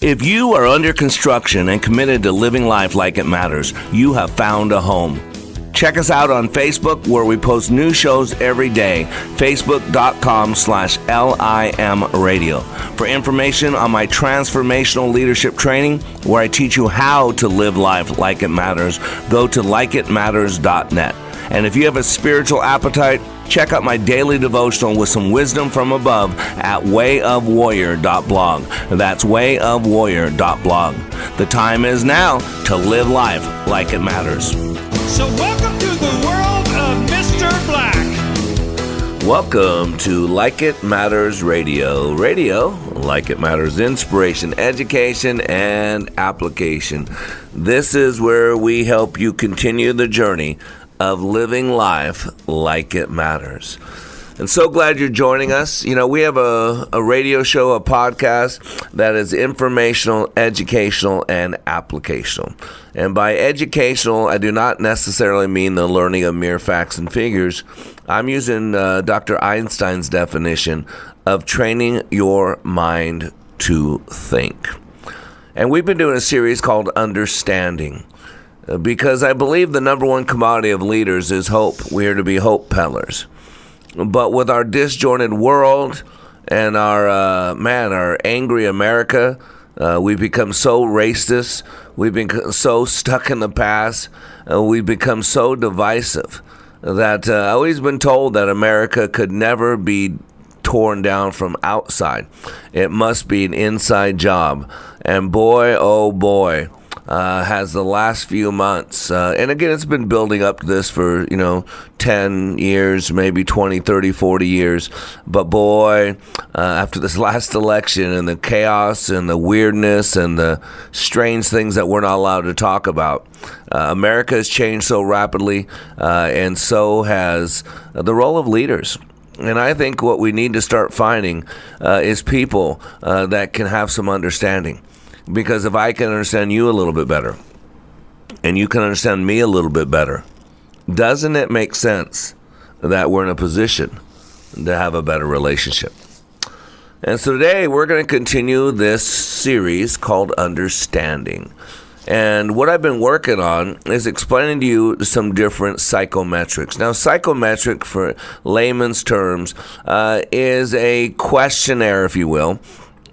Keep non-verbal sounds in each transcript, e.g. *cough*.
If you are under construction and committed to living life like it matters, you have found a home. Check us out on Facebook where we post new shows every day. Facebook.com slash LIM radio. For information on my transformational leadership training, where I teach you how to live life like it matters, go to likeitmatters.net. And if you have a spiritual appetite, check out my daily devotional with some wisdom from above at wayofwarrior.blog. That's wayofwarrior.blog. The time is now to live life like it matters. So, welcome to the world of Mr. Black. Welcome to Like It Matters Radio. Radio, like it matters, inspiration, education, and application. This is where we help you continue the journey of living life like it matters. And so glad you're joining us. You know, we have a, a radio show, a podcast that is informational, educational, and applicational. And by educational, I do not necessarily mean the learning of mere facts and figures. I'm using uh, Dr. Einstein's definition of training your mind to think. And we've been doing a series called Understanding because I believe the number one commodity of leaders is hope. We are to be hope peddlers. But with our disjointed world and our, uh, man, our angry America, uh, we've become so racist. We've been so stuck in the past. Uh, we've become so divisive that uh, I've always been told that America could never be torn down from outside. It must be an inside job. And boy, oh boy, uh, has the last few months, uh, and again, it's been building up to this for, you know, 10 years, maybe 20, 30, 40 years. But boy, uh, after this *laughs* last election and the chaos and the weirdness and the strange things that we're not allowed to talk about, uh, America has changed so rapidly, uh, and so has the role of leaders. And I think what we need to start finding uh, is people uh, that can have some understanding. Because if I can understand you a little bit better, and you can understand me a little bit better, doesn't it make sense that we're in a position to have a better relationship? And so today we're going to continue this series called Understanding. And what I've been working on is explaining to you some different psychometrics. Now, psychometric, for layman's terms, uh, is a questionnaire, if you will,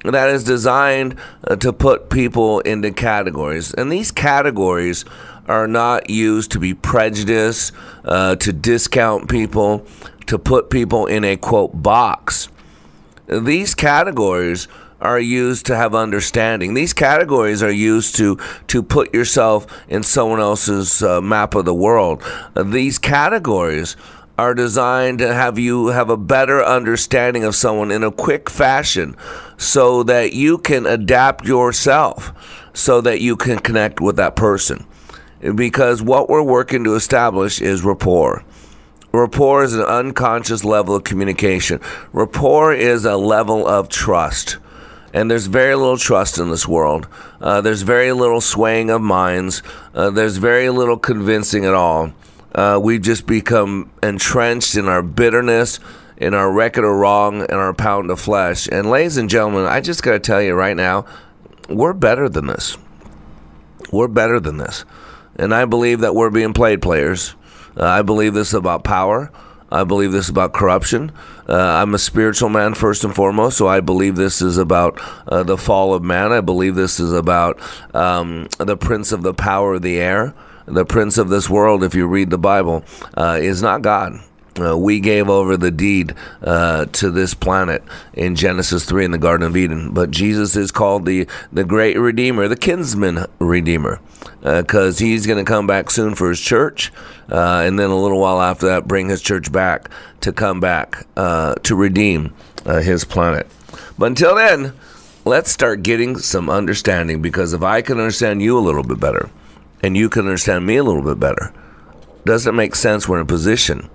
that is designed uh, to put people into categories. And these categories are not used to be prejudiced, uh, to discount people, to put people in a quote box. These categories are used to have understanding. These categories are used to to put yourself in someone else's uh, map of the world. These categories are designed to have you have a better understanding of someone in a quick fashion so that you can adapt yourself so that you can connect with that person. Because what we're working to establish is rapport. Rapport is an unconscious level of communication. Rapport is a level of trust. And there's very little trust in this world. Uh, there's very little swaying of minds. Uh, there's very little convincing at all. Uh, we've just become entrenched in our bitterness, in our record of wrong, and our pound of flesh. And, ladies and gentlemen, I just got to tell you right now, we're better than this. We're better than this. And I believe that we're being played players. Uh, I believe this is about power. I believe this is about corruption. Uh, I'm a spiritual man first and foremost, so I believe this is about uh, the fall of man. I believe this is about um, the prince of the power of the air the prince of this world, if you read the Bible, uh, is not God. Uh, we gave over the deed uh, to this planet in Genesis 3 in the Garden of Eden. But Jesus is called the, the great Redeemer, the kinsman Redeemer, because uh, he's going to come back soon for his church. Uh, and then a little while after that, bring his church back to come back uh, to redeem his planet. But until then, let's start getting some understanding because if I can understand you a little bit better, and you can understand me a little bit better. Does it make sense we're in a position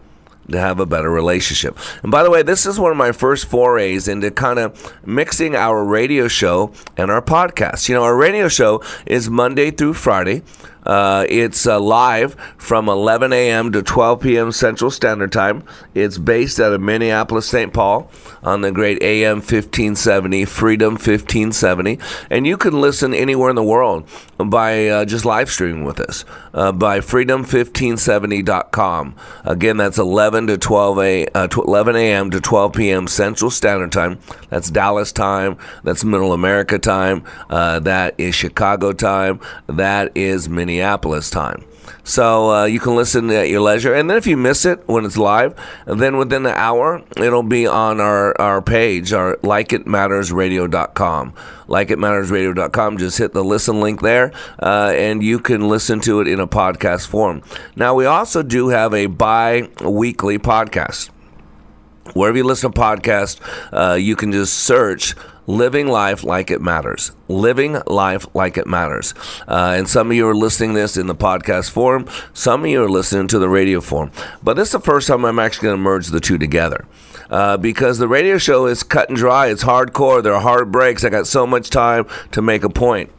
to have a better relationship? And by the way, this is one of my first forays into kind of mixing our radio show and our podcast. You know, our radio show is Monday through Friday. Uh, it's uh, live from 11 a.m. to 12 p.m. Central Standard Time. It's based out of Minneapolis, St. Paul on the great AM 1570, Freedom 1570. And you can listen anywhere in the world by uh, just live streaming with us uh, by freedom1570.com. Again, that's 11 to 12 a, uh, 11 a.m. to 12 p.m. Central Standard Time. That's Dallas time. That's Middle America time. Uh, that is Chicago time. That is Minneapolis time. So uh, you can listen at your leisure. And then if you miss it when it's live, then within the hour, it'll be on our, our page, our likeitmattersradio.com. Likeitmattersradio.com. Just hit the listen link there, uh, and you can listen to it in a podcast form. Now, we also do have a bi weekly podcast. Wherever you listen to podcasts, uh, you can just search living life like it matters. Living life like it matters. Uh, and some of you are listening this in the podcast form. Some of you are listening to the radio form. But this is the first time I'm actually going to merge the two together. Uh, because the radio show is cut and dry. It's hardcore. There are hard breaks. I got so much time to make a point.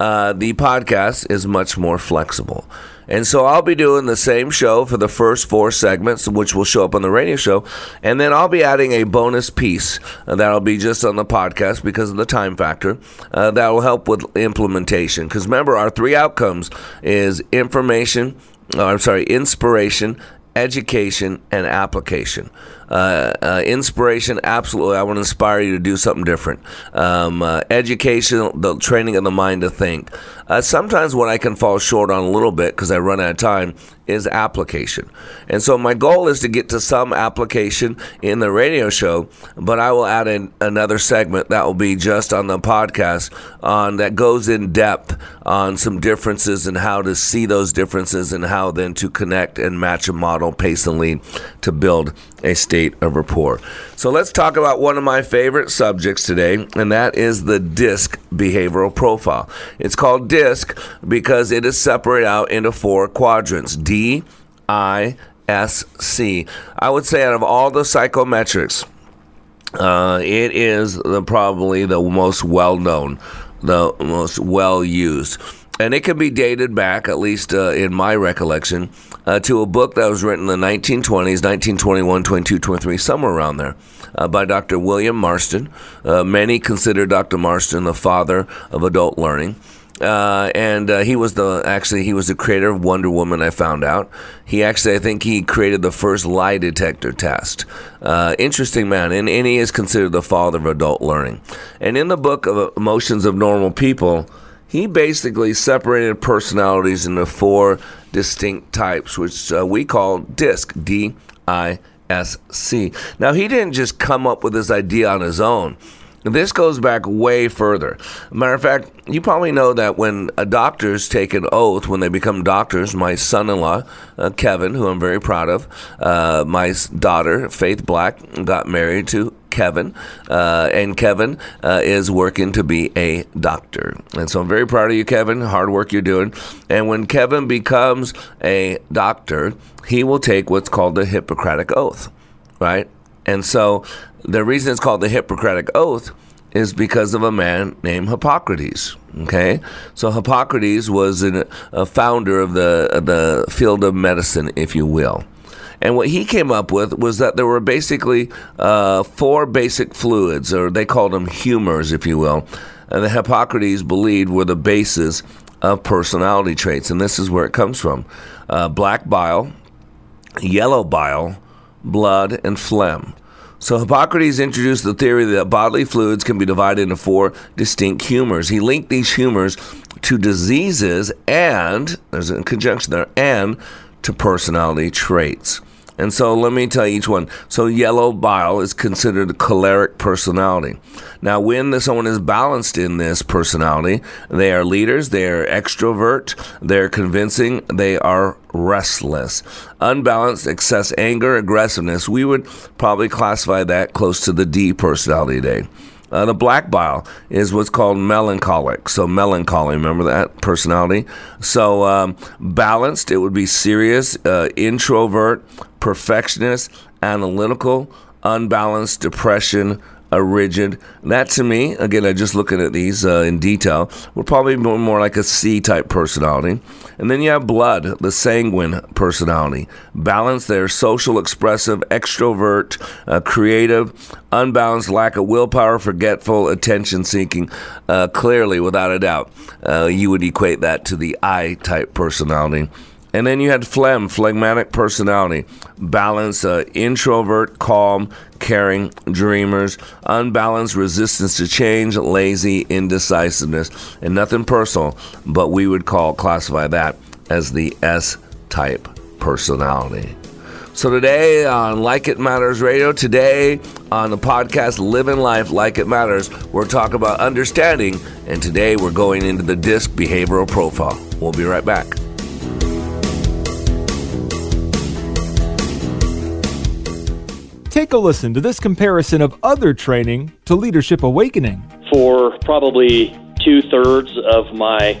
Uh, the podcast is much more flexible. And so I'll be doing the same show for the first four segments, which will show up on the radio show. And then I'll be adding a bonus piece that'll be just on the podcast because of the time factor. Uh, that will help with implementation. Because remember, our three outcomes is information, uh, I'm sorry, inspiration, education, and application. Uh, uh, inspiration, absolutely. I want to inspire you to do something different. Um, uh, education, the training of the mind to think. Uh, sometimes what I can fall short on a little bit because I run out of time is application. And so my goal is to get to some application in the radio show, but I will add in another segment that will be just on the podcast on that goes in depth on some differences and how to see those differences and how then to connect and match a model, pace and lead to build a state of rapport. So let's talk about one of my favorite subjects today, and that is the DISC behavioral profile. It's called DISC because it is separated out into four quadrants D, I, S, C. I would say out of all the psychometrics, uh, it is the, probably the most well known, the most well used. And it can be dated back, at least uh, in my recollection, uh, to a book that was written in the 1920s, 1921, 22, 23, somewhere around there, uh, by Dr. William Marston. Uh, many consider Dr. Marston the father of adult learning. Uh, and uh, he was the actually he was the creator of Wonder Woman. I found out he actually I think he created the first lie detector test. Interesting man, and, and he is considered the father of adult learning. And in the book of Emotions of Normal People, he basically separated personalities into four distinct types, which uh, we call DISC, D I S C. Now, he didn't just come up with this idea on his own. This goes back way further. Matter of fact, you probably know that when doctors take an oath, when they become doctors, my son in law, uh, Kevin, who I'm very proud of, uh, my daughter, Faith Black, got married to Kevin, uh, and Kevin uh, is working to be a doctor. And so I'm very proud of you, Kevin. Hard work you're doing. And when Kevin becomes a doctor, he will take what's called the Hippocratic Oath, right? And so the reason it's called the Hippocratic Oath is because of a man named Hippocrates. Okay, so Hippocrates was an, a founder of the of the field of medicine, if you will. And what he came up with was that there were basically uh, four basic fluids, or they called them humors, if you will, and the Hippocrates believed were the basis of personality traits. And this is where it comes from uh, black bile, yellow bile, blood, and phlegm. So Hippocrates introduced the theory that bodily fluids can be divided into four distinct humors. He linked these humors to diseases and, there's a conjunction there, and to personality traits. And so let me tell you each one. So yellow bile is considered a choleric personality. Now, when someone is balanced in this personality, they are leaders, they are extrovert, they're convincing, they are restless. Unbalanced, excess anger, aggressiveness, we would probably classify that close to the D personality today. Uh, the black bile is what's called melancholic. So, melancholy, remember that personality? So, um, balanced, it would be serious, uh, introvert, perfectionist, analytical, unbalanced, depression, a rigid. That to me, again, I just looking at these uh, in detail, would probably be more like a C type personality. And then you have blood, the sanguine personality. Balance, they're social, expressive, extrovert, uh, creative, unbalanced, lack of willpower, forgetful, attention seeking. Uh, clearly, without a doubt, uh, you would equate that to the I type personality. And then you had phlegm, phlegmatic personality, balance, uh, introvert, calm, caring, dreamers, unbalanced, resistance to change, lazy, indecisiveness, and nothing personal, but we would call classify that as the S type personality. So today on Like It Matters Radio, today on the podcast Living Life Like It Matters, we're talking about understanding, and today we're going into the DISC behavioral profile. We'll be right back. Take a listen to this comparison of other training to Leadership Awakening. For probably two thirds of my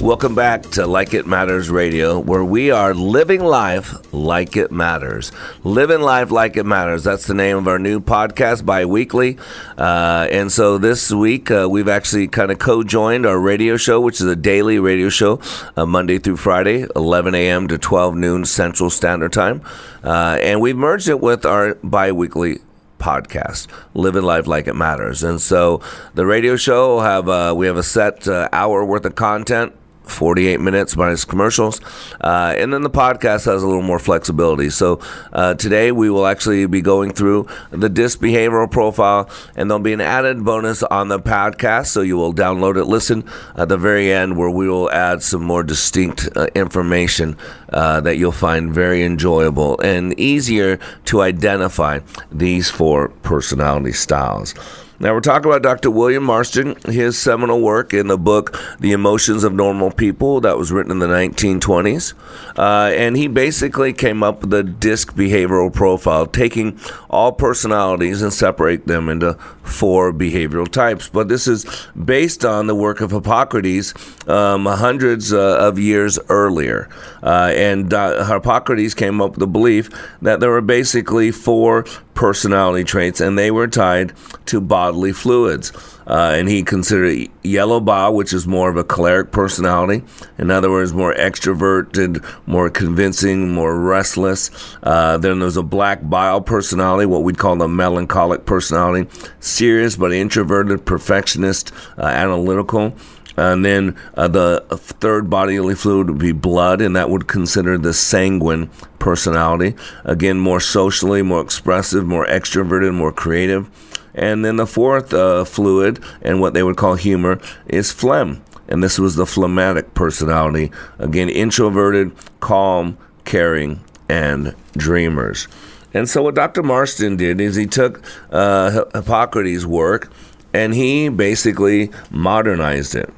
Welcome back to Like It Matters Radio, where we are living life like it matters. Living life like it matters. That's the name of our new podcast, bi weekly. Uh, and so this week, uh, we've actually kind of co joined our radio show, which is a daily radio show, uh, Monday through Friday, 11 a.m. to 12 noon Central Standard Time. Uh, and we've merged it with our bi weekly podcast, living life like it matters. And so the radio show will have uh, we have a set uh, hour worth of content 48 minutes minus commercials. Uh, and then the podcast has a little more flexibility. So uh, today we will actually be going through the DISC behavioral profile, and there'll be an added bonus on the podcast. So you will download it, listen at the very end, where we will add some more distinct uh, information uh, that you'll find very enjoyable and easier to identify these four personality styles. Now, we're talking about Dr. William Marston, his seminal work in the book, The Emotions of Normal People, that was written in the 1920s. Uh, and he basically came up with the DISC behavioral profile, taking all personalities and separate them into four behavioral types. But this is based on the work of Hippocrates um, hundreds uh, of years earlier. Uh, and uh, Hippocrates came up with the belief that there were basically four personality traits, and they were tied to bodily fluids. Uh, and he considered yellow bile, which is more of a choleric personality. In other words, more extroverted, more convincing, more restless. Uh, then there's a black bile personality, what we'd call the melancholic personality, serious but introverted, perfectionist, uh, analytical. And then uh, the third bodily fluid would be blood, and that would consider the sanguine personality. Again, more socially, more expressive, more extroverted, more creative. And then the fourth uh, fluid, and what they would call humor, is phlegm. And this was the phlegmatic personality. Again, introverted, calm, caring, and dreamers. And so, what Dr. Marston did is he took uh, Hippocrates' work and he basically modernized it.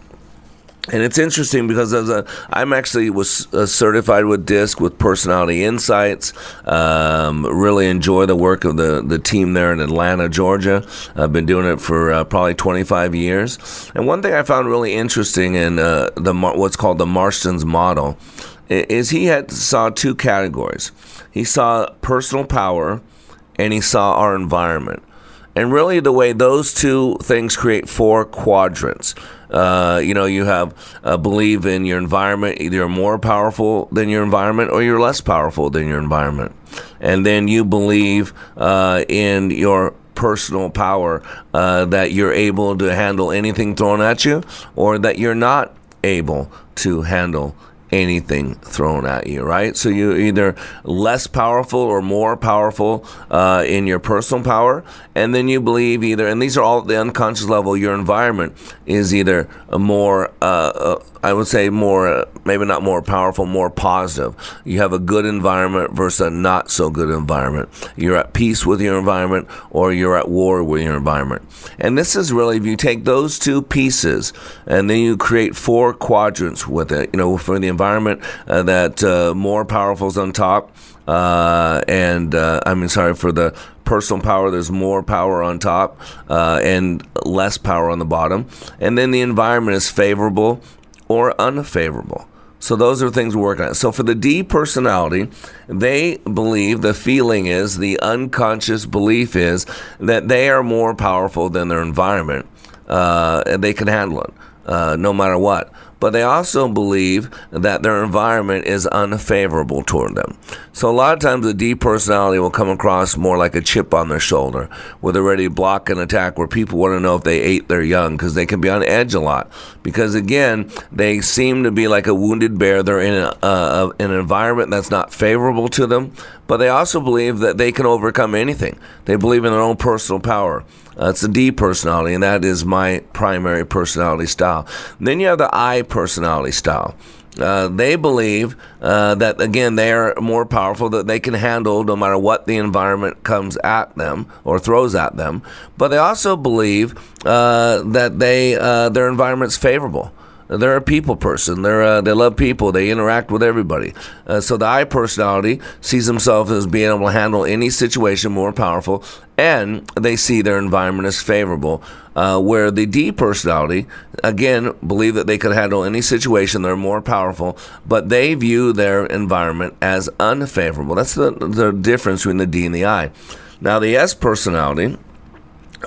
And it's interesting because as a, I'm actually was uh, certified with DISC with Personality Insights. Um, really enjoy the work of the, the team there in Atlanta, Georgia. I've been doing it for uh, probably 25 years. And one thing I found really interesting in uh, the what's called the Marston's model is he had saw two categories. He saw personal power, and he saw our environment. And really, the way those two things create four quadrants. Uh, you know, you have uh, believe in your environment. Either you're more powerful than your environment, or you're less powerful than your environment. And then you believe uh, in your personal power uh, that you're able to handle anything thrown at you, or that you're not able to handle anything thrown at you, right? So you're either less powerful or more powerful uh, in your personal power, and then you believe either, and these are all at the unconscious level, your environment is either more, uh, uh, I would say more, uh, maybe not more powerful, more positive. You have a good environment versus a not so good environment. You're at peace with your environment or you're at war with your environment. And this is really, if you take those two pieces and then you create four quadrants with it, you know, for the environment uh, that uh, more powerful is on top. Uh, and uh, I mean, sorry for the personal power. There's more power on top uh, and less power on the bottom. And then the environment is favorable or unfavorable. So those are things we're working on. So for the D personality, they believe the feeling is the unconscious belief is that they are more powerful than their environment. Uh, and they can handle it no matter what but they also believe that their environment is unfavorable toward them. So a lot of times the D personality will come across more like a chip on their shoulder, where they're ready to block an attack, where people want to know if they ate their young, because they can be on edge a lot. Because again, they seem to be like a wounded bear. They're in a, an environment that's not favorable to them, but they also believe that they can overcome anything. They believe in their own personal power. It's the D personality, and that is my primary personality style. Then you have the I personality style. Uh, they believe uh, that again they are more powerful that they can handle no matter what the environment comes at them or throws at them but they also believe uh, that they uh, their environment's favorable they're a people person. They're uh, they love people. They interact with everybody. Uh, so the I personality sees themselves as being able to handle any situation more powerful, and they see their environment as favorable. Uh, where the D personality, again, believe that they can handle any situation. They're more powerful, but they view their environment as unfavorable. That's the the difference between the D and the I. Now the S personality.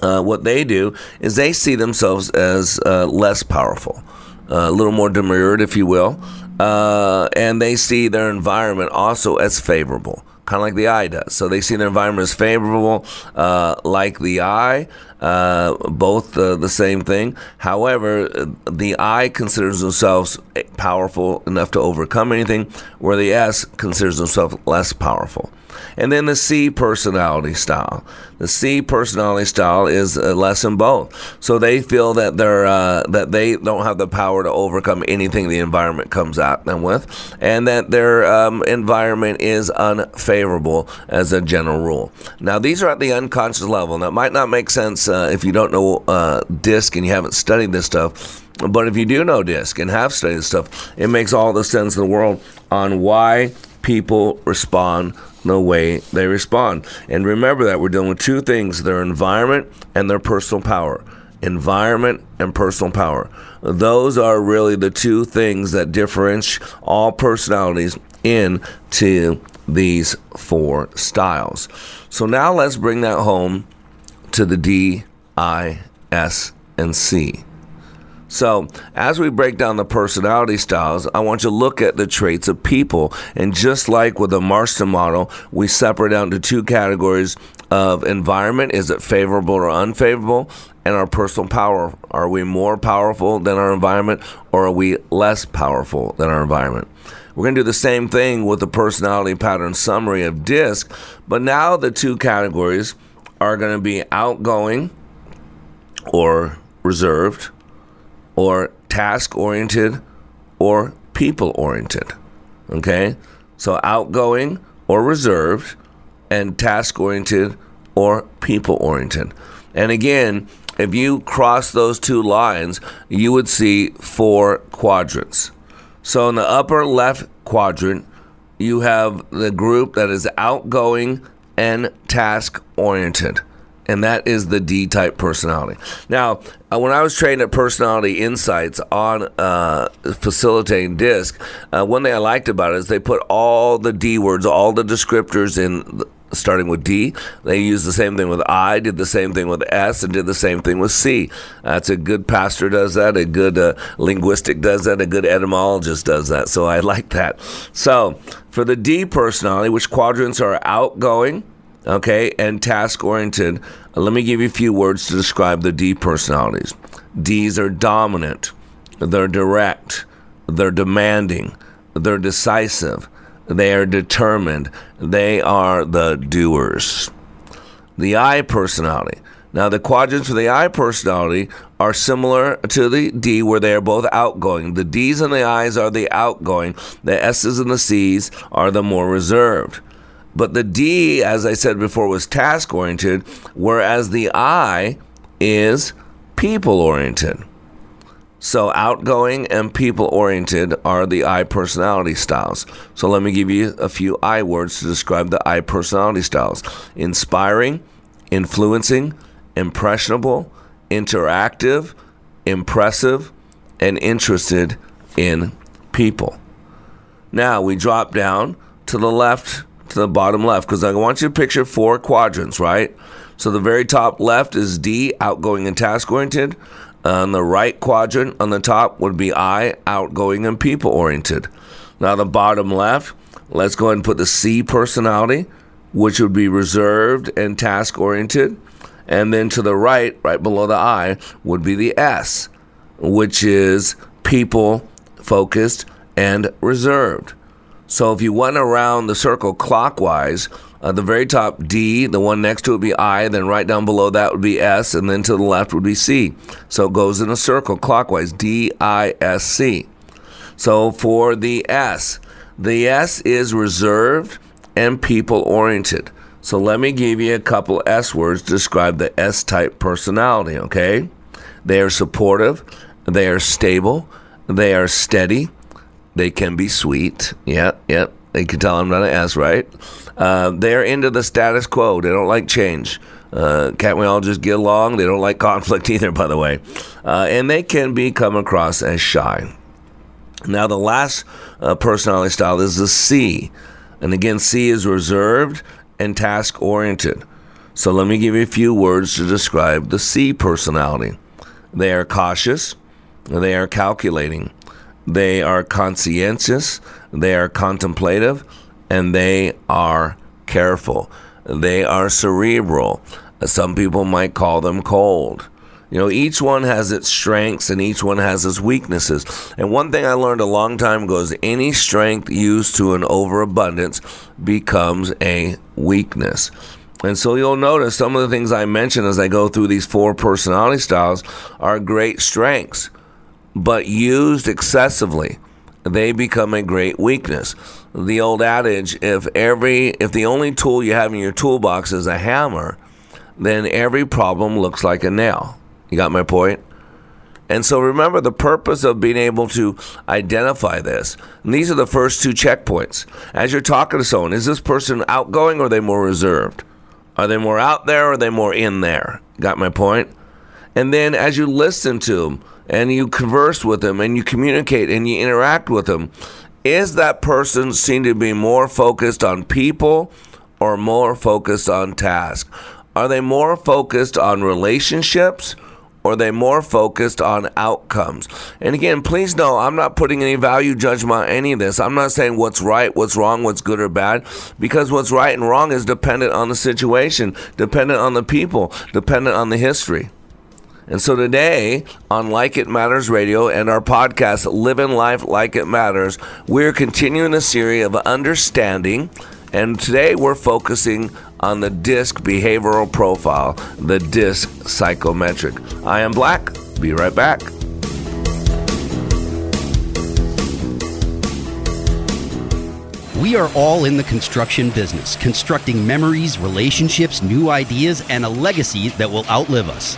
Uh, what they do is they see themselves as uh, less powerful a little more demurred, if you will, uh, and they see their environment also as favorable, kind of like the I does. So they see their environment as favorable, uh, like the I, uh, both the same thing. However, the I considers themselves powerful enough to overcome anything, where the S considers themselves less powerful. And then the C personality style. The C personality style is uh, less than both. So they feel that they're uh, that they don't have the power to overcome anything the environment comes at them with, and that their um, environment is unfavorable as a general rule. Now these are at the unconscious level. And that might not make sense uh, if you don't know uh, DISC and you haven't studied this stuff. But if you do know DISC and have studied this stuff, it makes all the sense in the world on why people respond the way they respond. And remember that we're dealing with two things their environment and their personal power. Environment and personal power. Those are really the two things that differentiate all personalities into these four styles. So now let's bring that home to the D, I, S, and C. So, as we break down the personality styles, I want you to look at the traits of people. And just like with the Marston model, we separate out into two categories of environment is it favorable or unfavorable? And our personal power. Are we more powerful than our environment or are we less powerful than our environment? We're going to do the same thing with the personality pattern summary of DISC, but now the two categories are going to be outgoing or reserved or task oriented or people oriented. Okay? So outgoing or reserved and task oriented or people oriented. And again, if you cross those two lines, you would see four quadrants. So in the upper left quadrant, you have the group that is outgoing and task oriented and that is the D type personality. Now, uh, when I was trained at Personality Insights on uh, facilitating DISC, uh, one thing I liked about it is they put all the D words, all the descriptors in. Starting with D, they used the same thing with I, did the same thing with S, and did the same thing with C. That's a good pastor does that, a good uh, linguistic does that, a good etymologist does that. So I like that. So for the D personality, which quadrants are outgoing, okay, and task oriented. Uh, let me give you a few words to describe the D personalities. D's are dominant, they're direct, they're demanding, they're decisive, they are determined, they are the doers. The I personality. Now, the quadrants for the I personality are similar to the D, where they are both outgoing. The D's and the I's are the outgoing, the S's and the C's are the more reserved. But the D, as I said before, was task oriented, whereas the I is people oriented. So, outgoing and people oriented are the I personality styles. So, let me give you a few I words to describe the I personality styles inspiring, influencing, impressionable, interactive, impressive, and interested in people. Now, we drop down to the left, to the bottom left, because I want you to picture four quadrants, right? So, the very top left is D, outgoing and task oriented. On the right quadrant on the top would be I, outgoing and people oriented. Now, the bottom left, let's go ahead and put the C personality, which would be reserved and task oriented. And then to the right, right below the I, would be the S, which is people focused and reserved. So if you went around the circle clockwise, at the very top, D, the one next to it would be I, then right down below that would be S, and then to the left would be C. So it goes in a circle clockwise, D, I, S, C. So for the S, the S is reserved and people oriented. So let me give you a couple S words to describe the S type personality, okay? They are supportive, they are stable, they are steady, they can be sweet. Yep, yep. You can tell I'm not an S, right? Uh, they're into the status quo. They don't like change. Uh, can't we all just get along? They don't like conflict *laughs* either, by the way. Uh, and they can be come across as shy. Now, the last uh, personality style is the C. And again, C is reserved and task oriented. So let me give you a few words to describe the C personality. They are cautious, they are calculating, they are conscientious, they are contemplative, and they are careful. They are cerebral. Some people might call them cold. You know, each one has its strengths and each one has its weaknesses. And one thing I learned a long time ago is any strength used to an overabundance becomes a weakness. And so you'll notice some of the things I mention as I go through these four personality styles are great strengths, but used excessively, they become a great weakness. The old adage, if every if the only tool you have in your toolbox is a hammer, then every problem looks like a nail. You got my point? And so remember the purpose of being able to identify this. And these are the first two checkpoints. As you're talking to someone, is this person outgoing or are they more reserved? Are they more out there or are they more in there? Got my point? And then as you listen to them and you converse with them and you communicate and you interact with them, is that person seen to be more focused on people or more focused on task? Are they more focused on relationships? or are they more focused on outcomes? And again, please know I'm not putting any value judgment on any of this. I'm not saying what's right, what's wrong, what's good or bad, because what's right and wrong is dependent on the situation, dependent on the people, dependent on the history. And so today on Like It Matters Radio and our podcast, Living Life Like It Matters, we're continuing a series of understanding. And today we're focusing on the DISC behavioral profile, the DISC psychometric. I am Black. Be right back. We are all in the construction business, constructing memories, relationships, new ideas, and a legacy that will outlive us.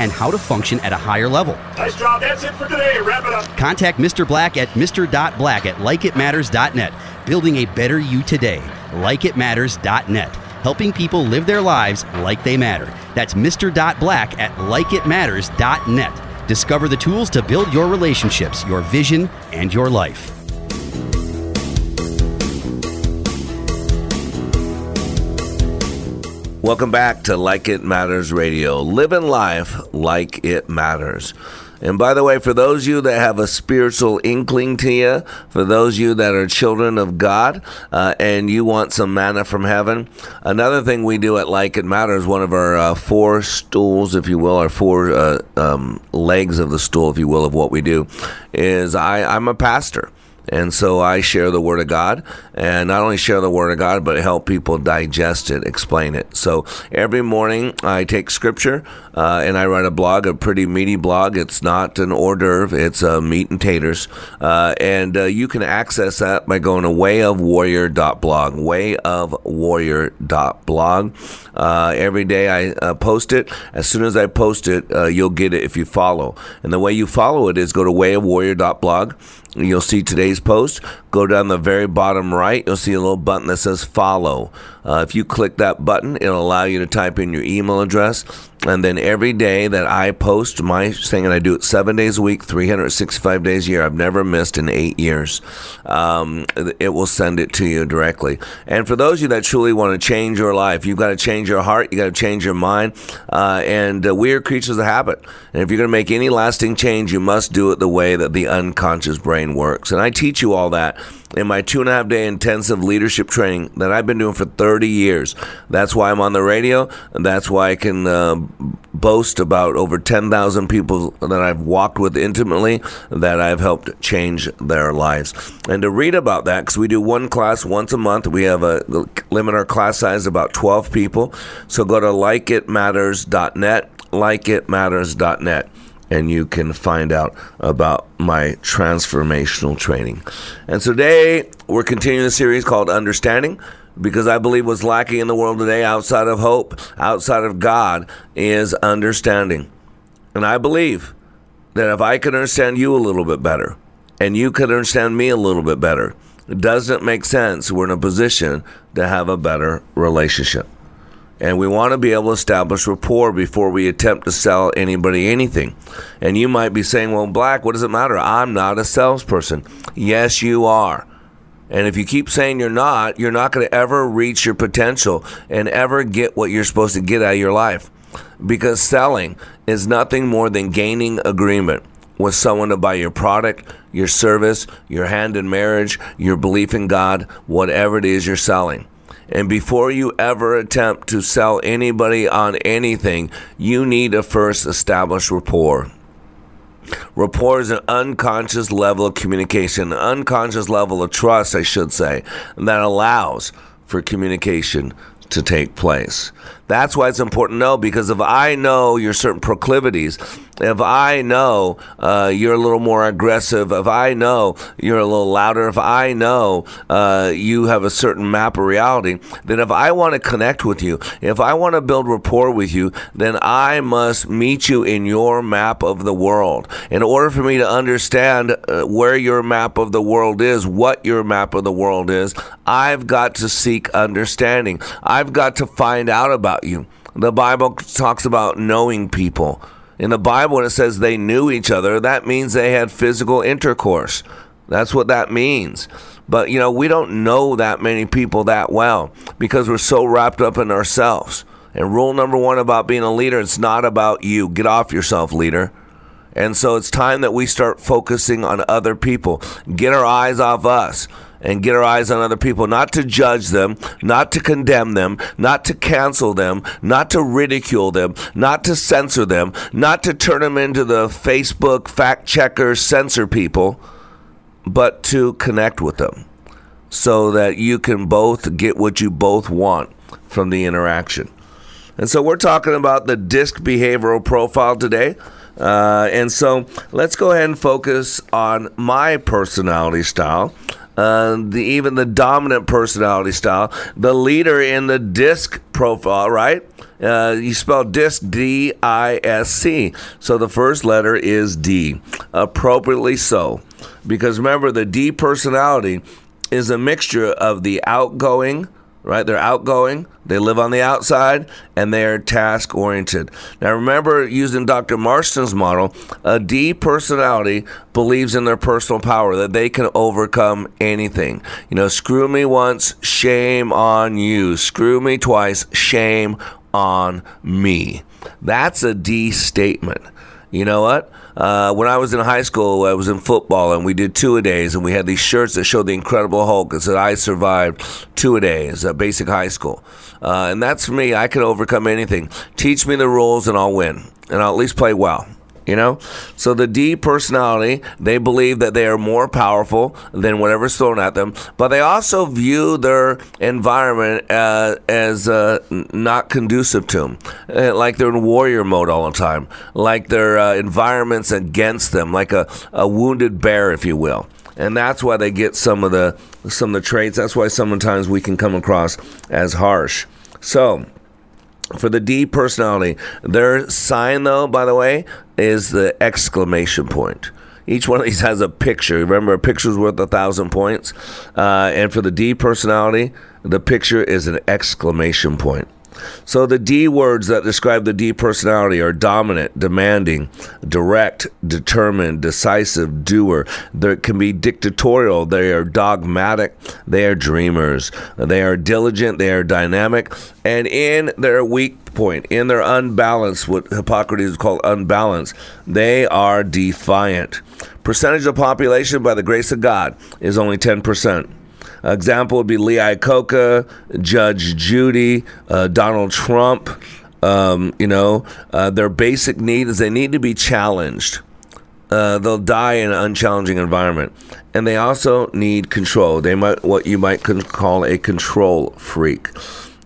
and how to function at a higher level. Nice job. That's it for today. Wrap it up. Contact Mr. Black at mr.black at likeitmatters.net. Building a better you today. Likeitmatters.net. helping people live their lives like they matter. That's Mr. Black at likeitmatters.net. Discover the tools to build your relationships, your vision, and your life. Welcome back to Like It Matters Radio. Living life like it matters. And by the way, for those of you that have a spiritual inkling to you, for those of you that are children of God uh, and you want some manna from heaven, another thing we do at Like It Matters, one of our uh, four stools, if you will, our four uh, um, legs of the stool, if you will, of what we do, is I, I'm a pastor. And so I share the Word of God, and not only share the Word of God, but help people digest it, explain it. So every morning I take Scripture uh, and I write a blog, a pretty meaty blog. It's not an hors d'oeuvre; it's uh, meat and taters. Uh, and uh, you can access that by going to wayofwarrior.blog. Wayofwarrior.blog. Uh, every day I uh, post it. As soon as I post it, you'll get it if you follow. And the way you follow it is go to wayofwarrior.blog You'll see today's post. Go down the very bottom right. You'll see a little button that says follow. Uh, if you click that button, it'll allow you to type in your email address. And then every day that I post my thing, and I do it seven days a week, 365 days a year, I've never missed in eight years, um, it will send it to you directly. And for those of you that truly want to change your life, you've got to change your heart, you've got to change your mind. Uh, and uh, we are creatures of habit. And if you're going to make any lasting change, you must do it the way that the unconscious brain works. And I teach you all that in my two and a half day intensive leadership training that I've been doing for 30 years. That's why I'm on the radio, that's why I can uh, boast about over 10,000 people that I've walked with intimately that I've helped change their lives. And to read about that, because we do one class once a month, we have a limit our class size about 12 people. So go to likeitmatters.net, likeitmatters.net and you can find out about my transformational training. And today we're continuing the series called Understanding because I believe what's lacking in the world today outside of hope, outside of God, is understanding. And I believe that if I can understand you a little bit better and you could understand me a little bit better, it doesn't make sense we're in a position to have a better relationship. And we want to be able to establish rapport before we attempt to sell anybody anything. And you might be saying, well, Black, what does it matter? I'm not a salesperson. Yes, you are. And if you keep saying you're not, you're not going to ever reach your potential and ever get what you're supposed to get out of your life. Because selling is nothing more than gaining agreement with someone to buy your product, your service, your hand in marriage, your belief in God, whatever it is you're selling. And before you ever attempt to sell anybody on anything, you need to first establish rapport. Rapport is an unconscious level of communication, an unconscious level of trust, I should say, that allows for communication to take place. That's why it's important to know because if I know your certain proclivities, if I know uh, you're a little more aggressive, if I know you're a little louder, if I know uh, you have a certain map of reality, then if I want to connect with you, if I want to build rapport with you, then I must meet you in your map of the world. In order for me to understand uh, where your map of the world is, what your map of the world is, I've got to seek understanding. I've got to find out about you. The Bible talks about knowing people. In the Bible, when it says they knew each other, that means they had physical intercourse. That's what that means. But, you know, we don't know that many people that well because we're so wrapped up in ourselves. And rule number one about being a leader, it's not about you. Get off yourself, leader. And so it's time that we start focusing on other people. Get our eyes off us and get our eyes on other people, not to judge them, not to condemn them, not to cancel them, not to ridicule them, not to censor them, not to turn them into the Facebook fact checker censor people, but to connect with them so that you can both get what you both want from the interaction. And so we're talking about the disc behavioral profile today. Uh, and so let's go ahead and focus on my personality style uh, the even the dominant personality style, the leader in the disc profile, right? Uh, you spell disc D I S C. So the first letter is D, appropriately so. Because remember, the D personality is a mixture of the outgoing, right? They're outgoing, they live on the outside, and they are task oriented. Now, remember using Dr. Marston's model, a D personality believes in their personal power, that they can overcome anything. You know, screw me once, shame on you. Screw me twice, shame on me. That's a D statement. You know what? Uh, when I was in high school, I was in football, and we did two a days, and we had these shirts that showed the Incredible Hulk. It said, "I survived two a days at basic high school," uh, and that's for me. I can overcome anything. Teach me the rules, and I'll win, and I'll at least play well you know? So the d personality they believe that they are more powerful than whatever's thrown at them but they also view their environment uh, as uh, not conducive to them uh, like they're in warrior mode all the time. Like their uh, environment's against them like a, a wounded bear if you will. And that's why they get some of the some of the traits. That's why sometimes we can come across as harsh. So for the D personality. Their sign, though, by the way, is the exclamation point. Each one of these has a picture. Remember, a picture's worth a thousand points. Uh, and for the D personality, the picture is an exclamation point. So the D words that describe the D personality are dominant, demanding, direct, determined, decisive, doer. They can be dictatorial. They are dogmatic. They are dreamers. They are diligent. They are dynamic. And in their weak point, in their unbalance, what Hippocrates called unbalance, they are defiant. Percentage of population by the grace of God is only 10%. Example would be Lee Iacocca, Judge Judy, uh, Donald Trump. Um, you know, uh, their basic need is they need to be challenged. Uh, they'll die in an unchallenging environment, and they also need control. They might what you might call a control freak.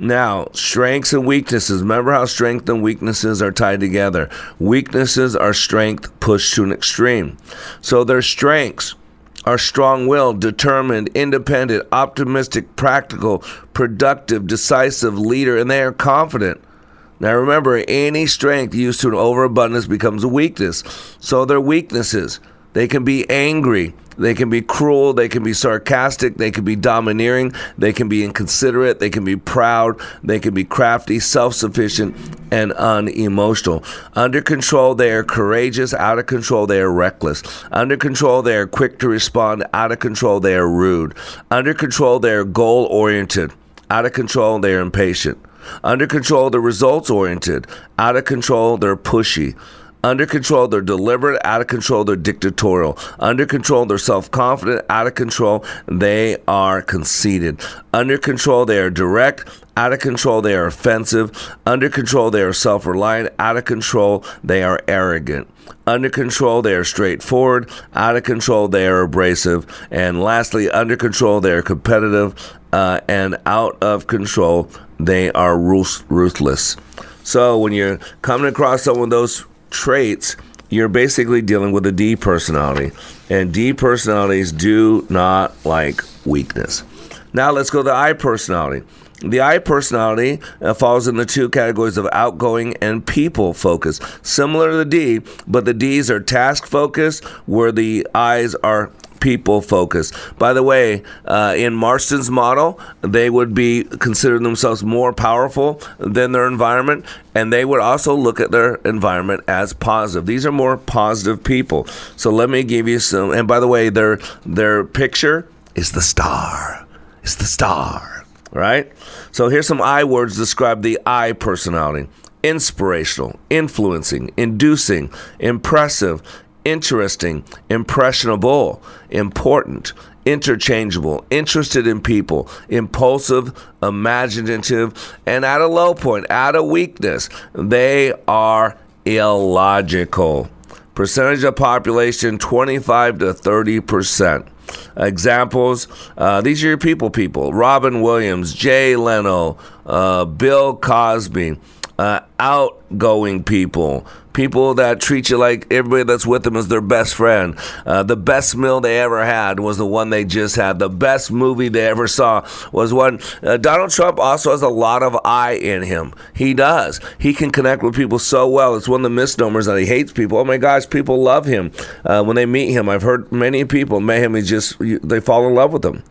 Now, strengths and weaknesses. Remember how strength and weaknesses are tied together. Weaknesses are strength pushed to an extreme. So their strengths are strong willed, determined, independent, optimistic, practical, productive, decisive leader, and they are confident. Now remember, any strength used to an overabundance becomes a weakness. So their weaknesses. They can be angry, they can be cruel, they can be sarcastic, they can be domineering, they can be inconsiderate, they can be proud, they can be crafty, self sufficient, and unemotional. Under control, they are courageous, out of control, they are reckless. Under control, they are quick to respond, out of control, they are rude. Under control, they are goal oriented, out of control, they are impatient. Under control, they're results oriented, out of control, they're pushy. Under control, they're deliberate. Out of control, they're dictatorial. Under control, they're self confident. Out of control, they are conceited. Under control, they are direct. Out of control, they are offensive. Under control, they are self reliant. Out of control, they are arrogant. Under control, they are straightforward. Out of control, they are abrasive. And lastly, under control, they are competitive. Uh, and out of control, they are ruthless. So when you're coming across someone with those traits, you're basically dealing with a D personality. And D personalities do not like weakness. Now let's go to the I personality. The I personality uh, falls in the two categories of outgoing and people focused, similar to the D, but the D's are task focused, where the I's are people focus. By the way, uh, in Marston's model, they would be consider themselves more powerful than their environment, and they would also look at their environment as positive. These are more positive people. So let me give you some. And by the way, their their picture is the star. It's the star. Right. So here's some I words describe the I personality inspirational, influencing, inducing, impressive, interesting, impressionable, important, interchangeable, interested in people, impulsive, imaginative, and at a low point, at a weakness, they are illogical. Percentage of population 25 to 30 percent. Examples uh, these are your people, people. Robin Williams, Jay Leno, uh, Bill Cosby, uh, outgoing people, people that treat you like everybody that's with them is their best friend. Uh, the best meal they ever had was the one they just had. The best movie they ever saw was one. Uh, Donald Trump also has a lot of I in him. He does. He can connect with people so well. It's one of the misnomers that he hates people. Oh my gosh, people love him uh, when they meet him. I've heard many people met him. He just they fall in love with him.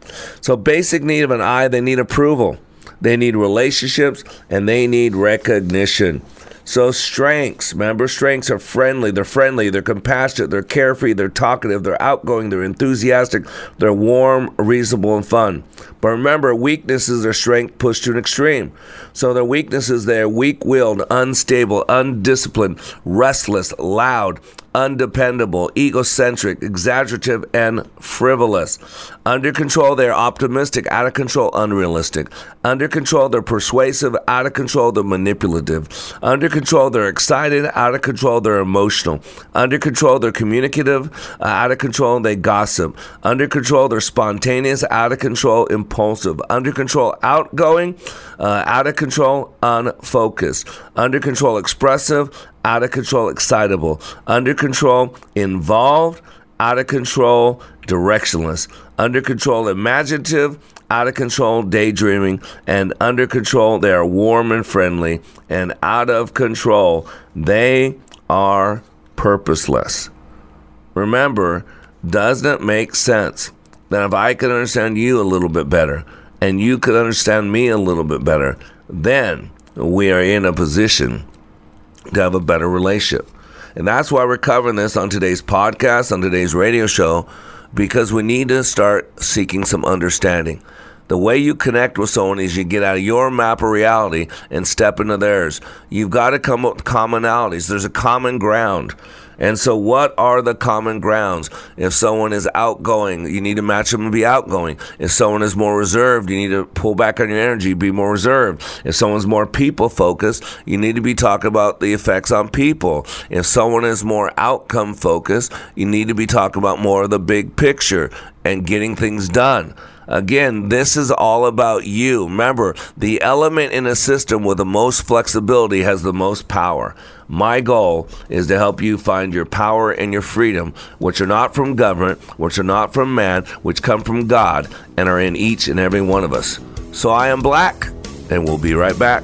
So basic need of an I, they need approval. they need relationships, and they need recognition. So, strengths, remember, strengths are friendly. They're friendly, they're compassionate, they're carefree, they're talkative, they're outgoing, they're enthusiastic, they're warm, reasonable, and fun. But remember, weaknesses are strength pushed to an extreme. So, their weaknesses, they're weak willed, unstable, undisciplined, restless, loud, undependable, egocentric, exaggerative, and frivolous. Under control, they're optimistic, out of control, unrealistic. Under control, they're persuasive, out of control, they're manipulative. Under control, they're excited, out of control, they're emotional. Under control, they're communicative, uh, out of control, they gossip. Under control, they're spontaneous, out of control, impulsive. Under control, outgoing, uh, out of control, unfocused. Under control, expressive, out of control, excitable, under control, involved, out of control, directionless, under control, imaginative, out of control, daydreaming, and under control, they are warm and friendly, and out of control, they are purposeless. Remember, doesn't make sense that if I could understand you a little bit better and you could understand me a little bit better, then we are in a position to have a better relationship. And that's why we're covering this on today's podcast, on today's radio show, because we need to start seeking some understanding. The way you connect with someone is you get out of your map of reality and step into theirs. You've got to come up with commonalities. There's a common ground. And so, what are the common grounds? If someone is outgoing, you need to match them and be outgoing. If someone is more reserved, you need to pull back on your energy, be more reserved. If someone's more people focused, you need to be talking about the effects on people. If someone is more outcome focused, you need to be talking about more of the big picture and getting things done. Again, this is all about you. Remember, the element in a system with the most flexibility has the most power. My goal is to help you find your power and your freedom, which are not from government, which are not from man, which come from God and are in each and every one of us. So I am Black, and we'll be right back.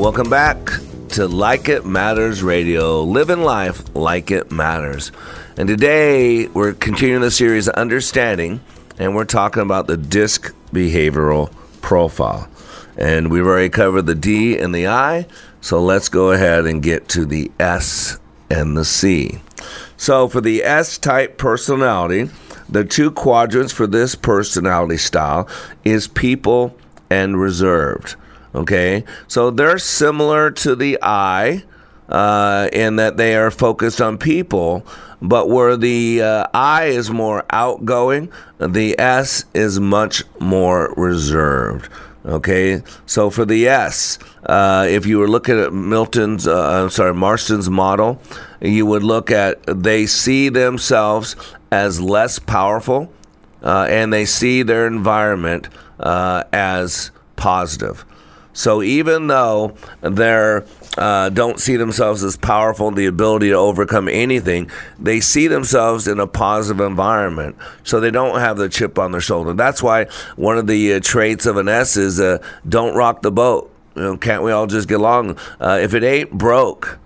Welcome back to Like It Matters Radio, living life like it matters. And today we're continuing the series Understanding, and we're talking about the DISC behavioral profile. And we've already covered the D and the I, so let's go ahead and get to the S and the C. So for the S type personality, the two quadrants for this personality style is people and reserved. Okay, so they're similar to the I uh, in that they are focused on people, but where the uh, I is more outgoing, the S is much more reserved. Okay, so for the S, uh, if you were looking at Milton's, uh, I'm sorry, Marston's model, you would look at they see themselves as less powerful, uh, and they see their environment uh, as positive. So even though they uh, don't see themselves as powerful, the ability to overcome anything, they see themselves in a positive environment. So they don't have the chip on their shoulder. That's why one of the uh, traits of an S is uh, don't rock the boat. You know, can't we all just get along? Uh, if it ain't broke,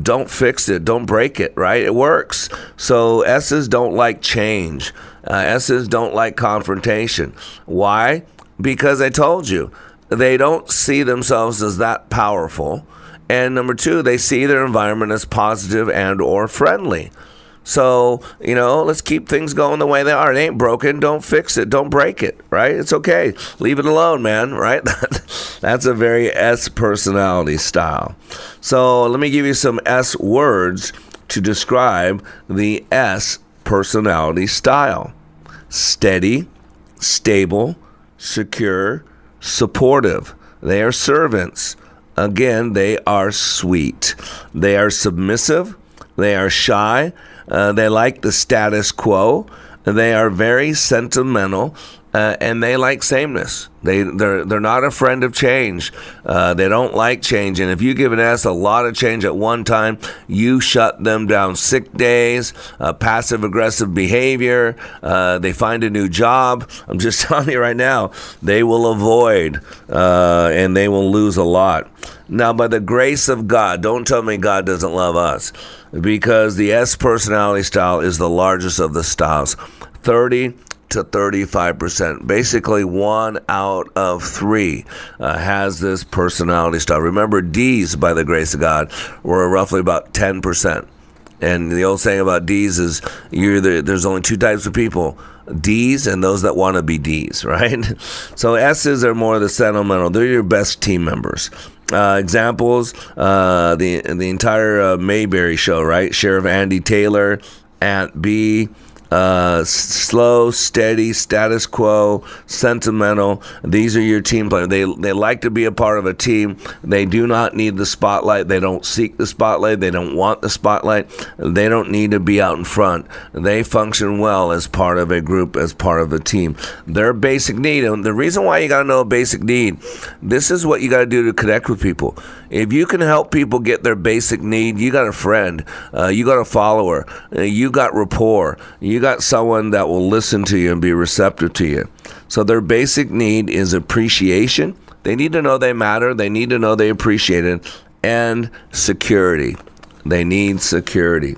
don't fix it, don't break it, right? It works. So S's don't like change. Uh, S's don't like confrontation. Why? Because I told you they don't see themselves as that powerful And number two, they see their environment as positive and or friendly. So, you know, let's keep things going the way they are. It ain't broken. Don't fix it. Don't break it, right? It's okay. Leave it alone, man, *laughs* right? *laughs* That's a very S personality style. So, let me give you some S words to describe the S personality style steady, stable, secure, supportive. They are servants. Again, they are sweet. They are submissive. They are shy. Uh, they like the status quo. They are very sentimental uh, and they like sameness. They they're they're not a friend of change. Uh, they don't like change, and if you give an S a lot of change at one time, you shut them down. Sick days, uh, passive aggressive behavior. Uh, they find a new job. I'm just *laughs* telling you right now, they will avoid uh, and they will lose a lot. Now, by the grace of God, don't tell me God doesn't love us, because the S personality style is the largest of the styles. 30 to 35%. Basically, one out of three uh, has this personality style. Remember, D's, by the grace of God, were roughly about 10%. And the old saying about D's is you're the, there's only two types of people D's and those that want to be D's, *laughs* right? so S's are more the sentimental. They're your best team members. Uh, examples: uh, the the entire uh, Mayberry show, right? Sheriff Andy Taylor, Aunt Bee, uh, slow, steady, status quo, sentimental. These are your team players. They they like to be a part of a team. They do not need the spotlight. They don't seek the spotlight. They don't want the spotlight. They don't need to be out in front. They function well as part of a group, as part of a team. Their basic need, and the reason why you got to know a basic need, this is what you got to do to connect with people. If you can help people get their basic need, you got a friend. Uh, you got a follower. Uh, you got rapport. You got someone that will listen to you and be receptive to you. So their basic need is appreciation. They need to know they matter. They need to know they appreciate it. And security. They need security.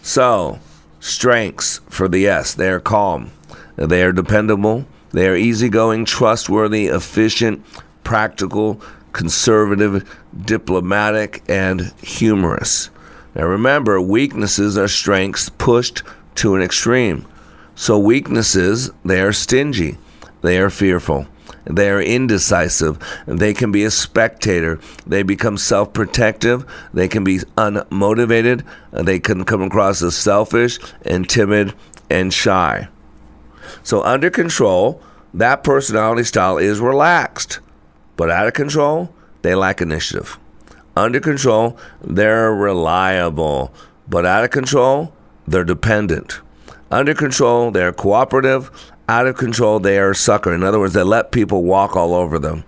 So, strengths for the S they are calm, they are dependable, they are easygoing, trustworthy, efficient, practical, conservative, diplomatic, and humorous. Now remember, weaknesses are strengths pushed to an extreme. So, weaknesses, they are stingy, they are fearful, they are indecisive, they can be a spectator, they become self protective, they can be unmotivated, they can come across as selfish and timid and shy. So, under control, that personality style is relaxed, but out of control, they lack initiative. Under control, they're reliable, but out of control, they're dependent. Under control, they're cooperative. Out of control, they are a sucker. In other words, they let people walk all over them.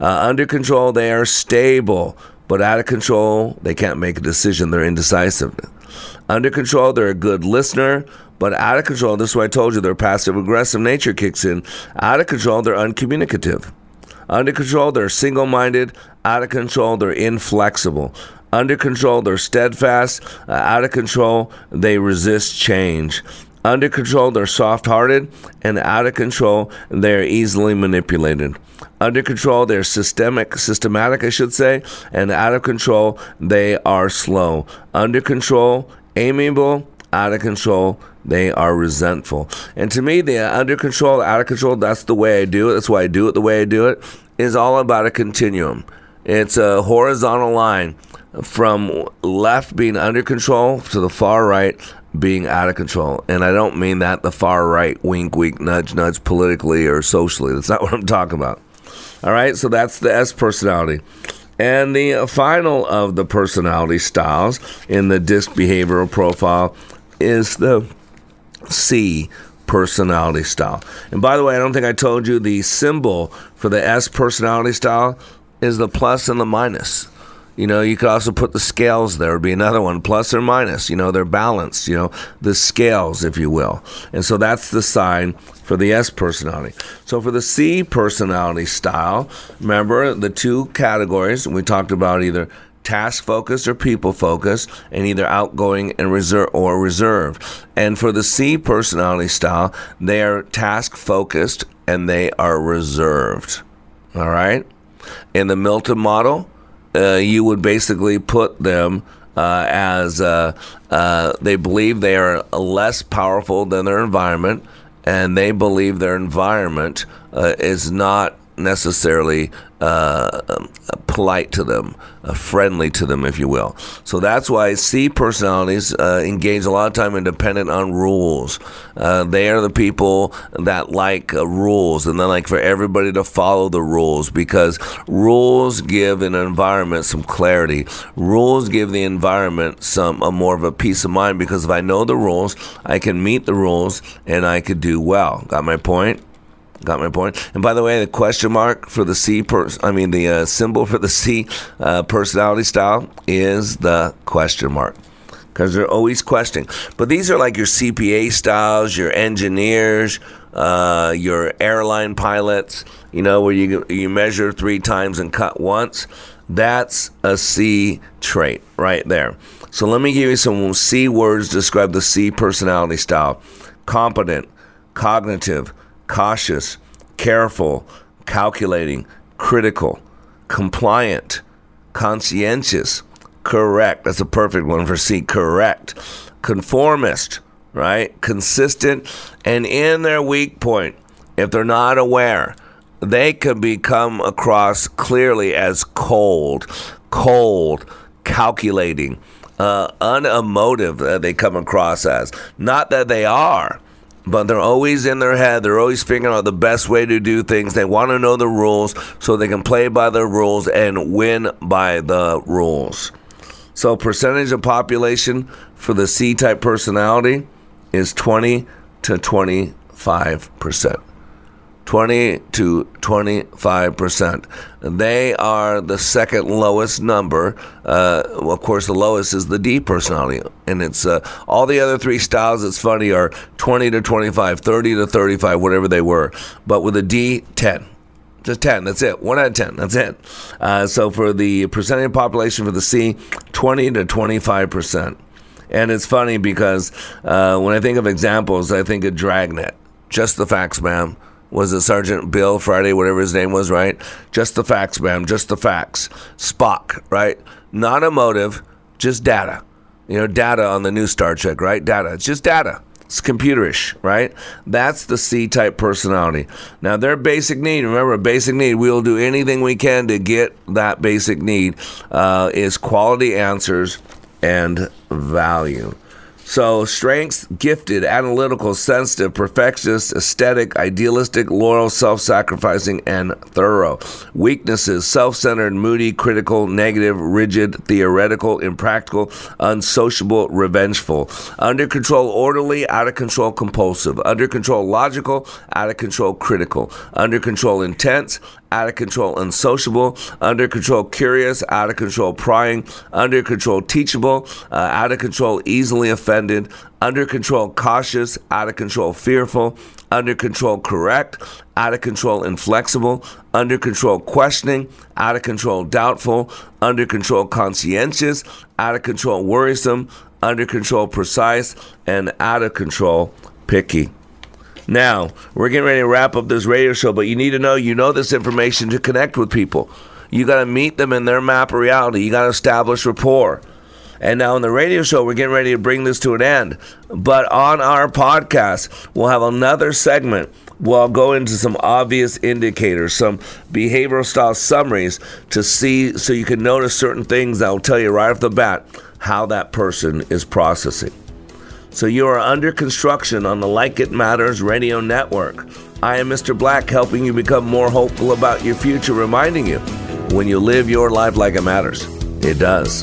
Uh, under control, they are stable, but out of control, they can't make a decision. They're indecisive. Under control, they're a good listener, but out of control, this is why I told you, their passive aggressive nature kicks in. Out of control, they're uncommunicative. Under control, they're single minded. Out of control, they're inflexible. Under control, they're steadfast. Uh, out of control, they resist change. Under control, they're soft hearted. And out of control, they're easily manipulated. Under control, they're systemic, systematic, I should say. And out of control, they are slow. Under control, amiable. Out of control, they are resentful. And to me, the under control, out of control, that's the way I do it. That's why I do it the way I do it, is all about a continuum. It's a horizontal line from left being under control to the far right being out of control. And I don't mean that the far right, wink, wink, nudge, nudge, politically or socially. That's not *laughs* what I'm talking about. All right, so that's the S personality. And the final of the personality styles in the DISC behavioral profile is the C personality style. And by the way, I don't think I told you the symbol for the S personality style is the plus and the minus. You know, you could also put the scales there would be another one, plus or minus. You know, they're balanced, you know, the scales, if you will. And so that's the sign for the S personality. So for the C personality style, remember the two categories we talked about either task focused or people focused, and either outgoing and reserve or reserved. And for the C personality style, they are task focused and they are reserved. All right. In the Milton model, uh, you would basically put them uh, as uh, uh, they believe they are less powerful than their environment, and they believe their environment uh, is not necessarily uh, um, polite to them, uh, friendly to them, if you will. So that's why C personalities uh, engage a lot of time in dependent on rules. Uh, they are the people that like uh, rules and they like for everybody to follow the rules because rules give an environment some clarity. Rules give the environment some a more of a peace of mind because if I know the rules, I can meet the rules and I could do well. Got my point? Got my point. And by the way, the question mark for the C, per, I mean the uh, symbol for the C uh, personality style is the question mark because they're always questioning. But these are like your CPA styles, your engineers, uh, your airline pilots. You know where you you measure three times and cut once. That's a C trait right there. So let me give you some C words describe the C personality style: competent, cognitive cautious, careful, calculating, critical, compliant, conscientious, correct. That's a perfect one for C. Correct. Conformist, right? Consistent. And in their weak point, if they're not aware, they could become across clearly as cold, cold, calculating, uh, unemotive that they come across as. Not that they are, but they're always in their head. They're always figuring out the best way to do things. They want to know the rules so they can play by the rules and win by the rules. So, percentage of population for the C type personality is 20 to 25 percent. 20 to 25 percent. They are the second lowest number. Uh, of course, the lowest is the D personality, and it's uh, all the other three styles. It's funny are 20 to 25, 30 to 35, whatever they were. But with a D, 10. Just 10. That's it. One out of 10. That's it. Uh, so for the percentage of population for the C, 20 to 25 percent. And it's funny because uh, when I think of examples, I think of Dragnet. Just the facts, ma'am was it Sergeant Bill Friday, whatever his name was, right? Just the facts, ma'am. Just the facts. Spock, right? Not emotive, just data. You know, data on the new Star Trek, right? Data. It's just data. It's computerish, right? That's the C type personality. Now, their basic need, remember, basic need, we'll do anything we can to get that basic need, uh, is quality answers and value. So, strengths gifted, analytical, sensitive, perfectionist, aesthetic, idealistic, loyal, self sacrificing, and thorough. Weaknesses self centered, moody, critical, negative, rigid, theoretical, impractical, unsociable, revengeful. Under control, orderly, out of control, compulsive. Under control, logical, out of control, critical. Under control, intense, out of control, unsociable, under control, curious, out of control, prying, under control, teachable, uh, out of control, easily offended, under control, cautious, out of control, fearful, under control, correct, out of control, inflexible, under control, questioning, out of control, doubtful, under control, conscientious, out of control, worrisome, under control, precise, and out of control, picky. Now, we're getting ready to wrap up this radio show, but you need to know you know this information to connect with people. You got to meet them in their map of reality. You got to establish rapport. And now on the radio show, we're getting ready to bring this to an end. But on our podcast, we'll have another segment where I'll go into some obvious indicators, some behavioral style summaries to see so you can notice certain things that will tell you right off the bat how that person is processing. So you are under construction on the Like It Matters radio network. I am Mr. Black, helping you become more hopeful about your future, reminding you when you live your life like it matters, it does.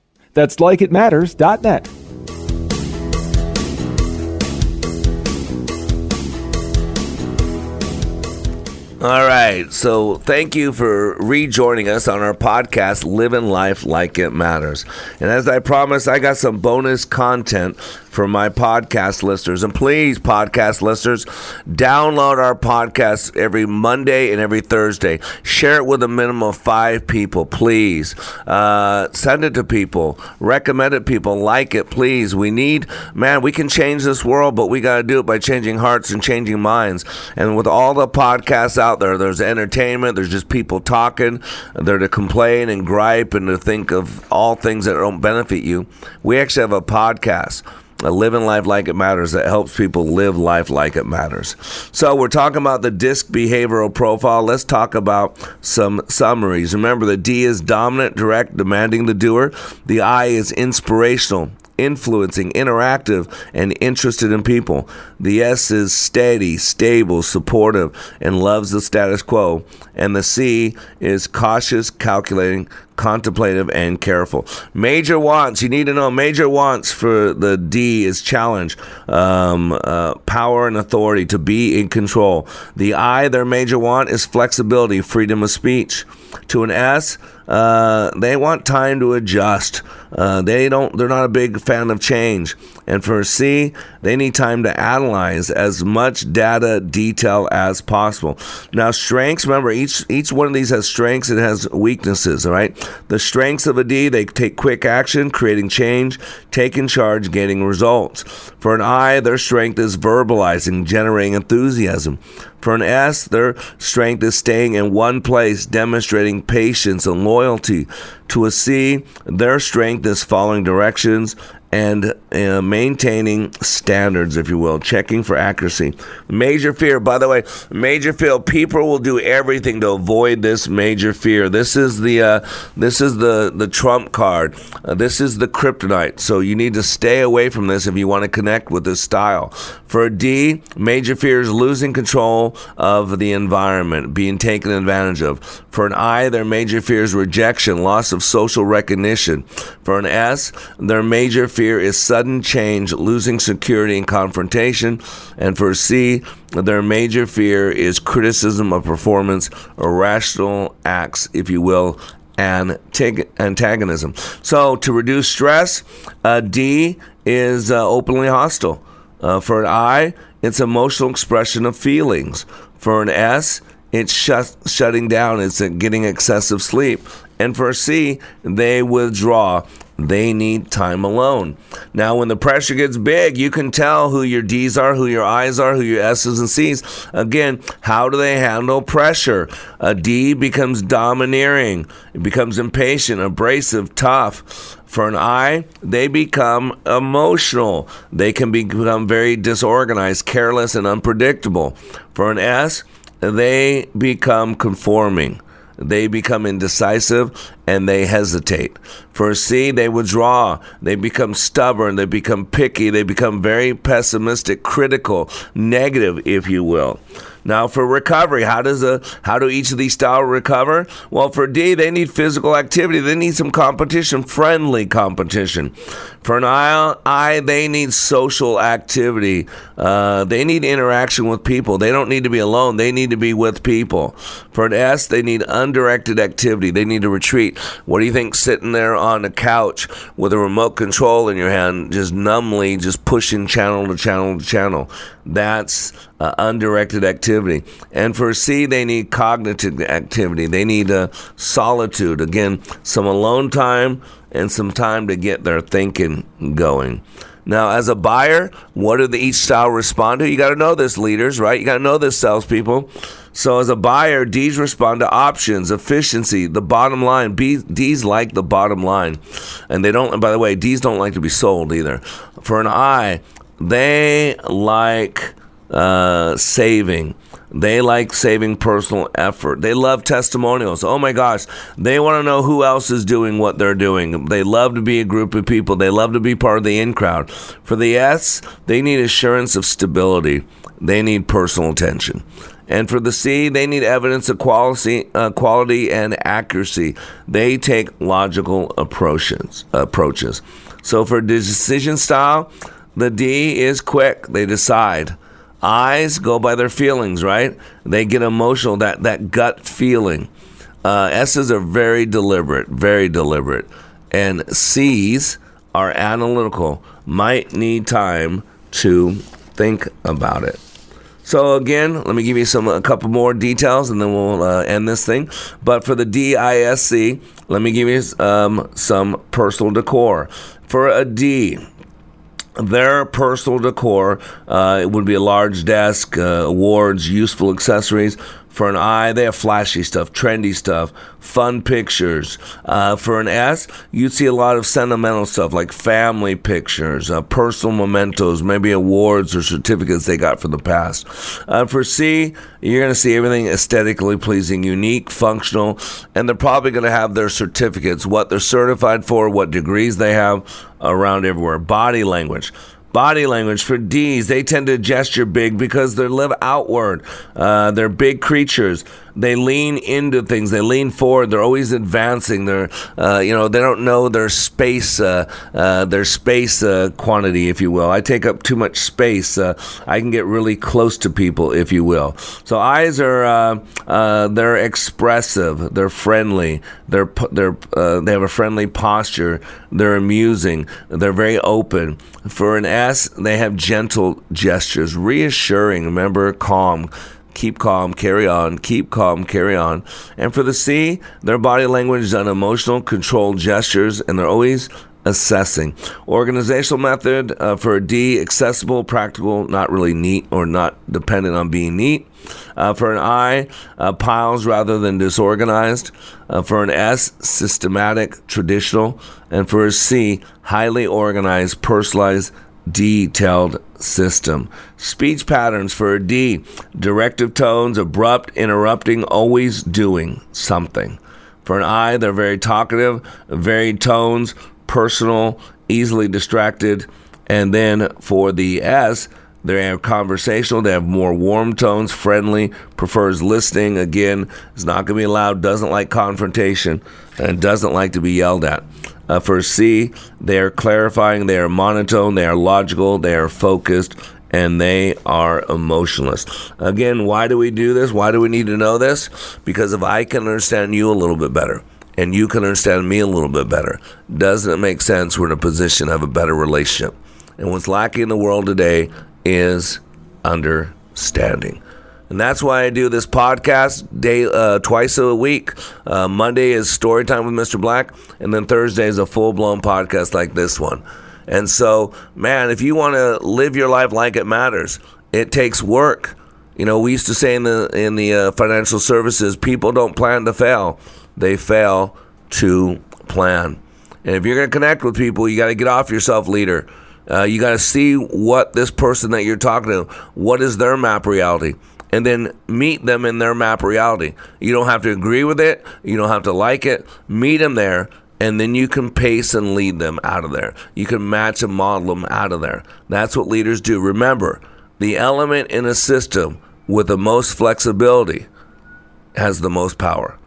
That's likeitmatters.net. All right. So thank you for rejoining us on our podcast, Living Life Like It Matters. And as I promised, I got some bonus content for my podcast listeners. And please, podcast listeners, download our podcast every Monday and every Thursday. Share it with a minimum of five people, please. Uh, send it to people. Recommend it people. Like it, please. We need, man, we can change this world, but we got to do it by changing hearts and changing minds. And with all the podcasts out there, there's entertainment, there's just people talking, they're to complain and gripe and to think of all things that don't benefit you. We actually have a podcast living life like it matters that helps people live life like it matters. So we're talking about the disc behavioral profile. Let's talk about some summaries. Remember, the D is dominant, direct, demanding the doer. The I is inspirational, influencing, interactive, and interested in people. The S is steady, stable, supportive, and loves the status quo. And the C is cautious, calculating, contemplative, and careful. Major wants, you need to know major wants for the D is challenge, um, uh, power and authority to be in control. The I, their major want, is flexibility, freedom of speech. To an S, uh, they want time to adjust. Uh, they don't. They're not a big fan of change. And for C, they need time to analyze as much data detail as possible. Now, strengths. Remember, each each one of these has strengths and has weaknesses. All right. The strengths of a D, they take quick action, creating change, taking charge, gaining results. For an I, their strength is verbalizing, generating enthusiasm. For an S, their strength is staying in one place, demonstrating patience and loyalty. To a C, their strength is following directions and uh, maintaining standards, if you will, checking for accuracy. Major fear, by the way, major fear. People will do everything to avoid this major fear. This is the uh, this is the the trump card. Uh, this is the kryptonite. So you need to stay away from this if you want to connect with this style. For a D, major fear is losing control of the environment, being taken advantage of. For an I, their major fear is rejection, loss of social recognition. For an S, their major fear fear is sudden change, losing security and confrontation. And for C, their major fear is criticism of performance, irrational acts, if you will, and antagonism. So to reduce stress, uh, D is uh, openly hostile. Uh, for an I, it's emotional expression of feelings. For an S, it's shut, shutting down, it's getting excessive sleep. And for C, they withdraw. They need time alone. Now, when the pressure gets big, you can tell who your D's are, who your I's are, who your S's and C's. Again, how do they handle pressure? A D becomes domineering, it becomes impatient, abrasive, tough. For an I, they become emotional. They can become very disorganized, careless, and unpredictable. For an S, they become conforming they become indecisive and they hesitate. For C, they withdraw. They become stubborn. They become picky. They become very pessimistic, critical, negative, if you will. Now for recovery, how does a how do each of these styles recover? Well, for D, they need physical activity. They need some competition, friendly competition. For an I, I they need social activity. Uh, they need interaction with people. They don't need to be alone. They need to be with people. For an S, they need undirected activity. They need to retreat. What do you think sitting there on a couch with a remote control in your hand, just numbly, just pushing channel to channel to channel? That's uh, undirected activity. And for C, they need cognitive activity. They need uh, solitude. Again, some alone time and some time to get their thinking going. Now, as a buyer, what do the each style respond to? You got to know this, leaders, right? You got to know this, salespeople. So, as a buyer, D's respond to options, efficiency, the bottom line. B, D's like the bottom line, and they don't. And by the way, D's don't like to be sold either. For an I, they like uh, saving. They like saving personal effort. They love testimonials. Oh my gosh, they want to know who else is doing what they're doing. They love to be a group of people. They love to be part of the in crowd. For the S, they need assurance of stability. They need personal attention. And for the C, they need evidence of quality, uh, quality and accuracy. They take logical approaches. approaches. So for decision style, the D is quick. They decide. I's go by their feelings, right? They get emotional, that, that gut feeling. Uh, S's are very deliberate, very deliberate. And C's are analytical, might need time to think about it. So again, let me give you some a couple more details, and then we'll uh, end this thing. But for the DISC, let me give you um, some personal decor. For a D, their personal decor uh, would be a large desk, uh, awards, useful accessories. For an I, they have flashy stuff, trendy stuff, fun pictures. Uh, for an S, you'd see a lot of sentimental stuff like family pictures, uh, personal mementos, maybe awards or certificates they got from the past. Uh, for C, you're going to see everything aesthetically pleasing, unique, functional, and they're probably going to have their certificates, what they're certified for, what degrees they have around everywhere. Body language. Body language for D's, they tend to gesture big because they live outward. Uh, they're big creatures. They lean into things. They lean forward. They're always advancing. They're, uh, you know, they don't know their space, uh, uh their space uh, quantity, if you will. I take up too much space. Uh, I can get really close to people, if you will. So I's are, they're expressive. They're friendly. They're, they're, they have a friendly posture. They're amusing. They're very open. For an S, they have gentle gestures, reassuring. Remember, calm keep calm, carry on, keep calm, carry on. And for the C, their body language is on emotional, controlled gestures, and they're always assessing. Organizational method uh, for a D, accessible, practical, not really neat or not dependent on being neat. Uh, for an I, uh, piles rather than disorganized. Uh, for an S, systematic, traditional. And for a C, highly organized, personalized, detailed system. Speech patterns for a D directive tones, abrupt, interrupting, always doing something. For an I, they're very talkative, varied tones, personal, easily distracted. And then for the S, they are conversational. They have more warm tones, friendly, prefers listening. Again, is not going to be loud, doesn't like confrontation, and doesn't like to be yelled at. Uh, for C, they are clarifying, they are monotone, they are logical, they are focused, and they are emotionless. Again, why do we do this? Why do we need to know this? Because if I can understand you a little bit better, and you can understand me a little bit better, doesn't it make sense we're in a position have a better relationship? And what's lacking in the world today is understanding. And that's why I do this podcast day uh, twice a week. Uh, Monday is story time with Mr. Black, and then Thursday is a full blown podcast like this one. And so, man, if you want to live your life like it matters, it takes work. You know, we used to say in the in the uh, financial services, people don't plan to fail; they fail to plan. And if you're going to connect with people, you got to get off yourself, leader. Uh, you got to see what this person that you're talking to, what is their map reality and then meet them in their map reality. You don't have to agree with it, you don't have to like it. Meet them there, and then you can pace and lead them out of there. You can match and model them out of there. That's what leaders do. Remember, the element in a system with the most flexibility has the most power.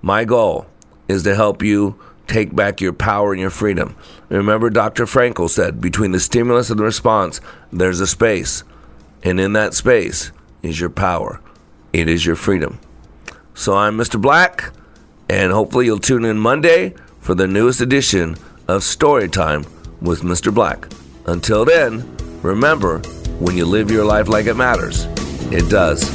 My goal is to help you take back your power and your freedom. Remember, Dr. Frankl said between the stimulus and the response, there's a space. And in that space, is your power, it is your freedom. So I'm Mr. Black, and hopefully you'll tune in Monday for the newest edition of Storytime with Mr. Black. Until then, remember when you live your life like it matters, it does.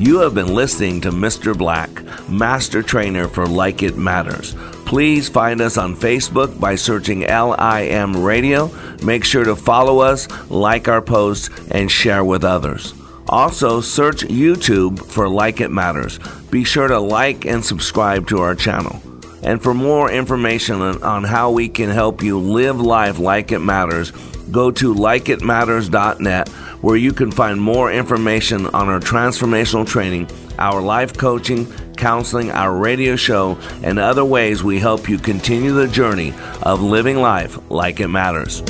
You have been listening to Mr. Black, Master Trainer for Like It Matters. Please find us on Facebook by searching LIM Radio. Make sure to follow us, like our posts, and share with others. Also, search YouTube for Like It Matters. Be sure to like and subscribe to our channel. And for more information on how we can help you live life like it matters, go to likeitmatters.net where you can find more information on our transformational training, our life coaching, counseling, our radio show, and other ways we help you continue the journey of living life like it matters.